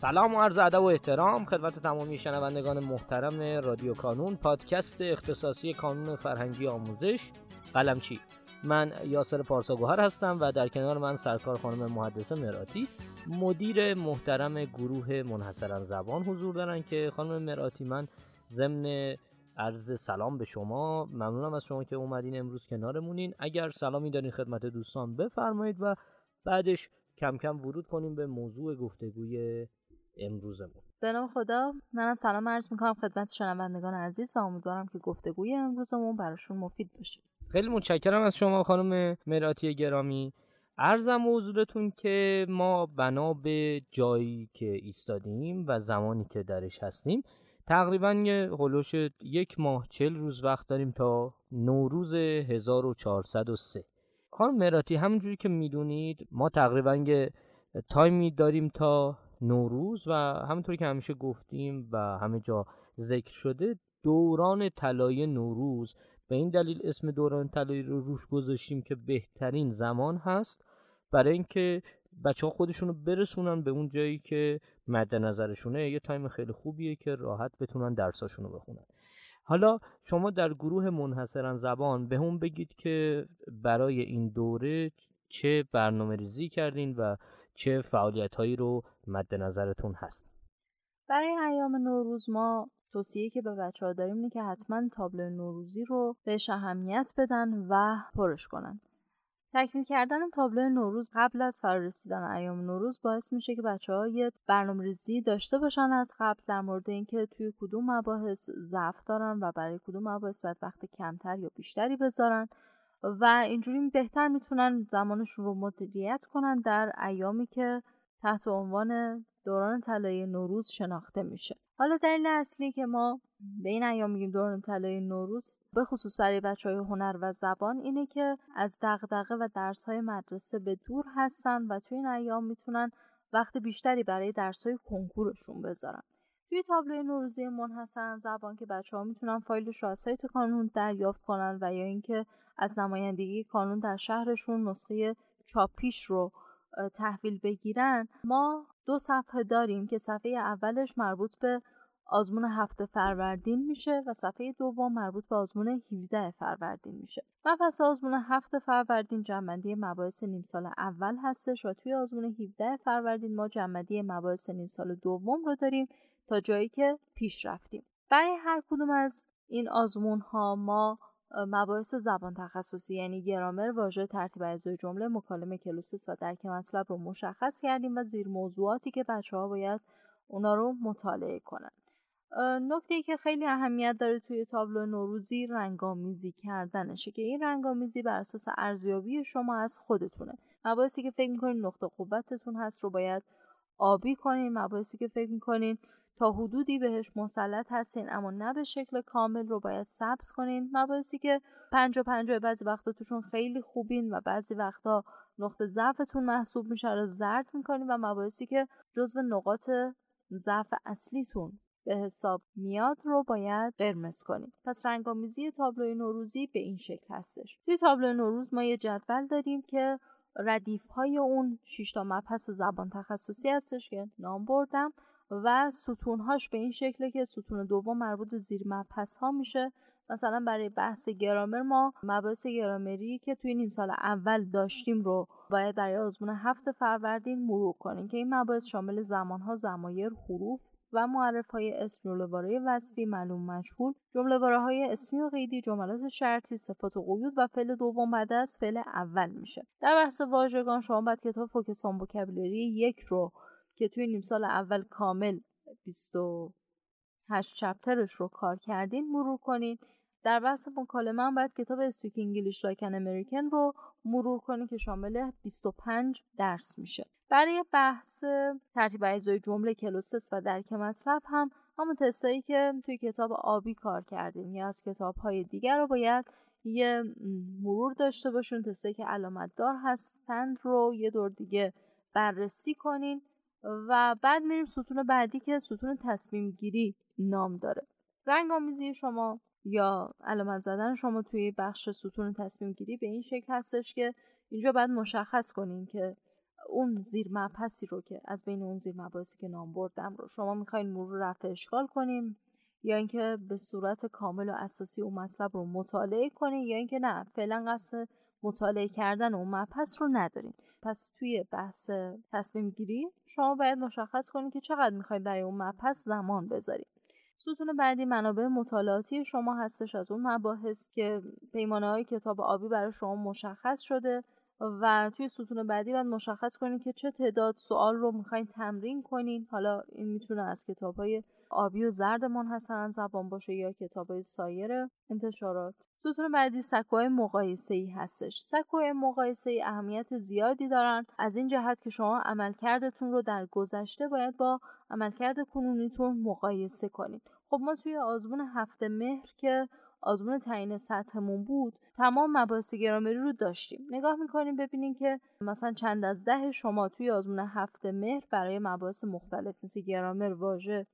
سلام و عرض ادب و احترام خدمت تمامی شنوندگان محترم رادیو کانون پادکست اختصاصی کانون فرهنگی آموزش قلمچی. من یاسر پارساگوهر هستم و در کنار من سرکار خانم محدثه مراتی. مدیر محترم گروه منحصرا زبان حضور دارن که خانم مراتی من ضمن عرض سلام به شما. ممنونم از شما که اومدین امروز کنارمونین. اگر سلامی دارین خدمت دوستان بفرمایید و بعدش کم کم ورود کنیم به موضوع گفتگوی امروزمون. به نام خدا منم سلام عرض می‌کنم خدمت شنوندگان عزیز و امیدوارم که گفتگوی امروزمون براشون مفید باشه. خیلی متشکرم از شما خانم مراتی گرامی. ارزم حضورتون که ما بنا به جایی که ایستادیم و زمانی که درش هستیم تقریبا یه هلوش یک ماه چل روز وقت داریم تا نوروز 1403 خانم مراتی همونجوری که می‌دونید ما تقریبا یه تایمی داریم تا نوروز و همونطوری که همیشه گفتیم و همه جا ذکر شده دوران طلای نوروز. به این دلیل اسم دوران طلایی رو روش گذاشتیم که بهترین زمان هست برای اینکه بچه ها خودشون رو برسونن به اون جایی که مد نظرشونه. یه تایم خیلی خوبیه که راحت بتونن درساشون رو بخونن. حالا شما در گروه منحصرا زبان به هم بگید که برای این دوره چه برنامه ریزی کردین و چه فعالیت هایی رو مد نظرتون هست؟ برای ایام نوروز ما توصیه که به بچه ها داریم اینه که حتما تابلو نوروزی رو بهش اهمیت بدن و پرش کنن. تکمیل کردن تابلو نوروز قبل از فرارسیدن ایام نوروز باعث میشه که بچه ها یه برنامه ریزی داشته باشن از قبل در مورد اینکه توی کدوم مباحث ضعف دارن و برای کدوم مباحث باید وقت کمتر یا بیشتری بذارن. و اینجوری بهتر می‌تونن زمانشون رو مدیریت کنن در ایامی که تحت عنوان دوران طلایی نوروز شناخته میشه. حالا دلیل اصلی که ما به این ایام میگیم دوران طلایی نوروز به خصوص برای بچه های هنر و زبان اینه که از دغدغه و درس های مدرسه به دور هستن و توی این ایام می‌تونن وقت بیشتری برای درس های کنکورشون بذارن. توی تابلوی نوروزی منحصرا زبان که بچه ها می‌تونن فایلش رو از سایت کانون دریافت کنن و یا اینکه از نمایندگی کانون در شهرشون نسخه چاپیش رو تحویل بگیرن. ما دو صفحه داریم که صفحه اولش مربوط به آزمون هفته فروردین میشه و صفحه دوم مربوط به آزمون 17 فروردین میشه. پس آزمون هفته فروردین جنبندی مباحث نیم سال اول هستش و توی آزمون 17 فروردین ما جنبندی مباحث نیم سال دوم رو داریم تا جایی که پیش رفتیم. برای هر کدوم از این آزمون ها ما مباحث زبان تخصصی یعنی گرامر واژه ترتیب اجزای جمله مکالمه کلوسیس و درک مطلب رو مشخص کردیم و زیر موضوعاتی که بچه ها باید اونا رو مطالعه کنن. نکته ای که خیلی اهمیت داره توی تابلو نوروزی رنگامیزی کردنشه که این رنگامیزی بر اساس ارزیابی شما از خودتونه. مباحثی که فکر می‌کنین نقطه قوتتون هست رو باید آبی کنین مباحثی که فکر می‌کنین تا حدودی بهش مسلط هستین اما نه به شکل کامل رو باید سبز کنین. مباحثی که پنج و پنج بعضی وقتا توشون خیلی خوبین و بعضی وقتا نقطه ضعفتون محسوب میشه رو زرد می‌کنین و مباحثی که جزو نقاط ضعف اصلیتون به حساب میاد رو باید قرمز کنید پس رنگامیزی تابلوی نوروزی به این شکل هستش. توی تابلو نوروز ما یه جدول داریم که ردیف های اون 6 تا مبحث زبان تخصصی هستش که نام بردم. و ستونهاش به این شکله که ستون دوم مربوط به زیر مبحث ها میشه. مثلا برای بحث گرامر ما مباحث گرامری که توی نیم سال اول داشتیم رو باید برای آزمون هفت فروردین مرور کنیم که این مباحث شامل زمانها زمایر حروف و معرف های اسم جمله وصفی معلوم مجهول جمله های اسمی و قیدی جملات شرطی صفات و قیود و فعل دوم بعد از فعل اول میشه. در بحث واژگان شما باید کتاب فوکسان وکبولری یک رو که توی نیم سال اول کامل 28 چپترش رو کار کردین مرور کنین. در بحث مکالمه هم باید کتاب اسپیک انگلیش لایکن امریکن رو مرور کنین که شامل 25 درس میشه. برای بحث ترتیب اجزای جمله کلوسس و درک مطلب هم همون تستایی که توی کتاب آبی کار کردیم یا از کتاب های دیگر رو باید یه مرور داشته باشون تستایی که علامت دار هستند رو یه دور دیگه بررسی کنین. و بعد میریم ستون بعدی که ستون تصمیم گیری نام داره. رنگ آمیزی شما یا علامت زدن شما توی بخش ستون تصمیم گیری به این شکل هستش که اینجا باید مشخص کنین که اون زیر مبحثی رو که از بین اون زیر مباحثی که نام بردم رو شما می‌خواین مرور رفع اشکال کنیم یا اینکه به صورت کامل و اساسی اون مطلب رو مطالعه کنین یا اینکه نه فعلا قصد مطالعه کردن اون مبحث رو ندارین. پس توی بحث تصمیم گیری شما باید مشخص کنید که چقدر می‌خواید برای اون مبحث زمان بذارید. ستون بعدی منابع مطالعاتی شما هستش از اون مباحث که پیمانه های کتاب آبی برای شما مشخص شده و توی ستون بعدی باید مشخص کنید که چه تعداد سوال رو می‌خواین تمرین کنین. حالا این می‌تونه از کتاب های آبی و زرد منحصرا زبان باشه یا کتاب سایر انتشارات. ستون بعدی سکوهای مقایسه ای هستش. سکوهای مقایسه ای اهمیت زیادی دارن. از این جهت که شما عملکردتون رو در گذشته باید با عملکرد کنونیتون مقایسه کنید. خب ما توی آزمون هفته مهر که آزمون تعیین سطحمون بود تمام مباحث گرامری رو داشتیم. نگاه می‌کنیم ببینیم که مثلا چند از ده شما توی آزمون هفته مهر برای مباحث مختلف مثل گرامر واژه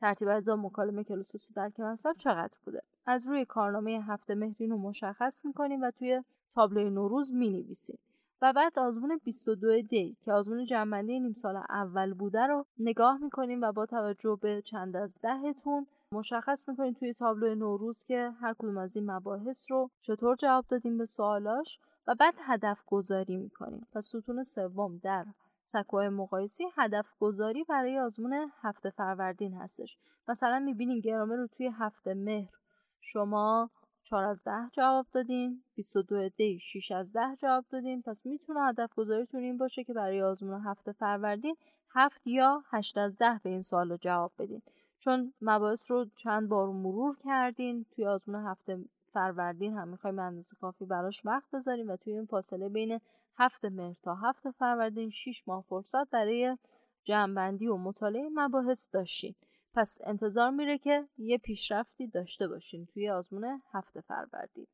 ترتیب اجزا مکالمه کلوسیس و درک مطلب چقدر بوده؟ از روی کارنامه هفته مهرین رو مشخص می‌کنیم و توی تابلوی نوروز می‌نویسیم. و بعد آزمون 22 دی که آزمون جنبندی نیم سال اول بوده رو نگاه می‌کنیم و با توجه به چند از دهتون مشخص می‌کنیم توی تابلو نوروز که هر کدوم از این مباحث رو چطور جواب دادیم به سوالاش و بعد هدف گذاری می‌کنیم. پس ستون سوم در سکوهای مقایسی هدف گذاری برای آزمون هفته فروردین هستش. مثلا می‌بینین گرامر رو توی هفته مهر شما 4 از 10 جواب دادین 22 دی 6 از 10 جواب دادین. پس می‌تونه هدف گذاریتون این باشه که برای آزمون هفته فروردین 7 یا 8 از 10 به این سوال رو جواب بدین. چون مباحث رو چند بار مرور کردین توی آزمون هفته فروردین هم می‌خوایم اندازه کافی براش وقت بذاریم و توی این فاصله بین هفته مهر تا هفته فروردین 6 ماه فرصت برای جمعبندی و مطالعه مباحث داشتین. پس انتظار میره که یه پیشرفتی داشته باشین توی آزمون هفته فروردین.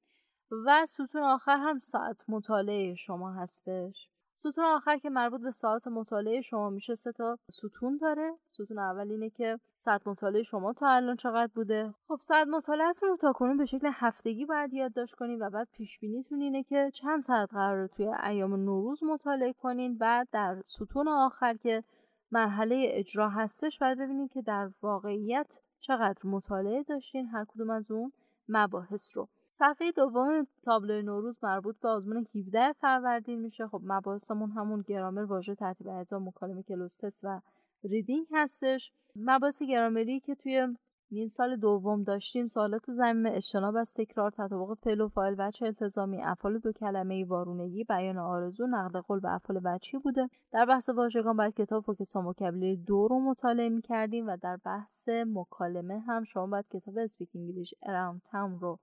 و ستون آخر هم ساعت مطالعه شما هستش. ستون آخر که مربوط به ساعت مطالعه شما میشه سه تا ستون داره. ستون اول اینه که ساعت مطالعه شما تا الان چقدر بوده؟ خب ساعت مطالعهتون رو تا کنون به شکل هفتگی باید یادداشت کنین و بعد پیش بینیتون اینه که چند ساعت قرار توی ایام نوروز مطالعه کنین. بعد در ستون آخر که مرحله اجرا هستش باید ببینید که در واقعیت چقدر مطالعه داشتین هر کدوم از اون. مباحث رو. صفحه دوم تابلو نوروز مربوط به آزمون 17 فروردین میشه. خب مباحثمون همون گرامر واژه ترتیب اجزا مکالمه کلوستس و reading هستش. مباحث گرامری که توی نیم سال دوم داشتیم. سوالات ضمیمه اجتناب از تکرار تطابق فعل و فاعل وجه التزامی افعال دو کلمه‌ای وارونگی بیان آرزو نقل قول به افعال وجهی بوده. در بحث واژگان باید کتاب Focus on Vocabulary دو رو مطالعه می‌کردیم و در بحث مکالمه هم شما باید کتاب Speak English Around Town رو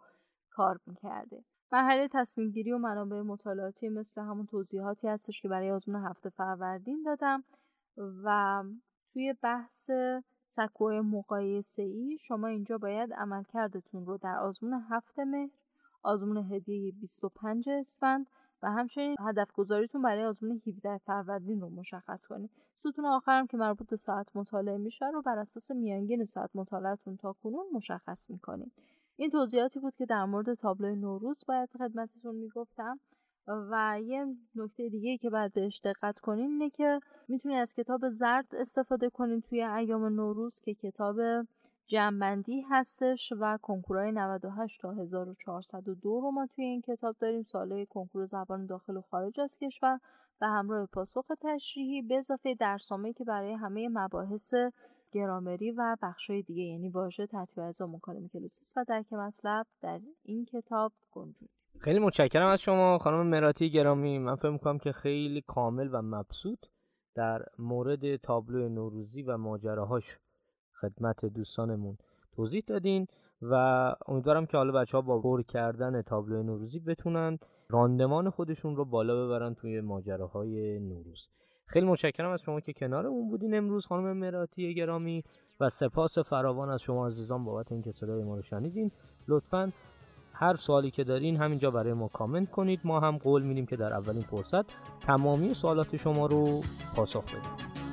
کار می‌کردید مرحله تصمیم گیری و منابع مطالعاتی مثل همون توضیحاتی هستش که برای آزمون هفته فروردین دادم. و توی بحث سکوی مقایسه ای شما اینجا باید عملکردتون رو در آزمون هفت مهر آزمون هدیه 25 اسفند و همچنین هدف گذاریتون برای آزمون 17 فروردین رو مشخص کنید. ستون آخرم که مربوط به ساعت مطالعه میشه رو بر اساس میانگین ساعت مطالعهتون تا کنون مشخص می‌کنید. این توضیحاتی بود که در مورد تابلو نوروز باید خدمتتون می‌گفتم. و یه نکته دیگه که باید بهش دقت کنین اینه که می‌تونید از کتاب زرد استفاده کنین توی ایام نوروز که کتاب جنبندی هستش و کنکورهای 98 تا 1402 رو ما توی این کتاب داریم. ساله کنکور زبان داخل و خارج از کشور و همراه پاسخ تشریحی به اضافه درسنامه‌ای که برای همه مباحث گرامری و بخشای دیگه یعنی واژه ترتیب اجزا مکالمه کلوسیس و درک مطلب در این کتاب گنجون خیلی متشکرم از شما خانم مراتی گرامی. من فکر می‌کنم که خیلی کامل و مبسوط در مورد تابلو نوروزی و ماجراهاش خدمت دوستانمون توضیح دادین و امیدوارم که حالا بچه ها با بر کردن تابلو نوروزی بتونن راندمان خودشون رو بالا ببرن توی ماجراهای نوروز. خیلی متشکرم از شما که کنار اون بودین امروز خانم مراتی گرامی. و سپاس فراوان از شما عزیزان بابت اینکه صدای ما رو شنیدین. لطفاً هر سوالی که دارین همینجا برای ما کامنت کنید. ما هم قول میدیم که در اولین فرصت تمامی سوالات شما رو پاسخ بدیم.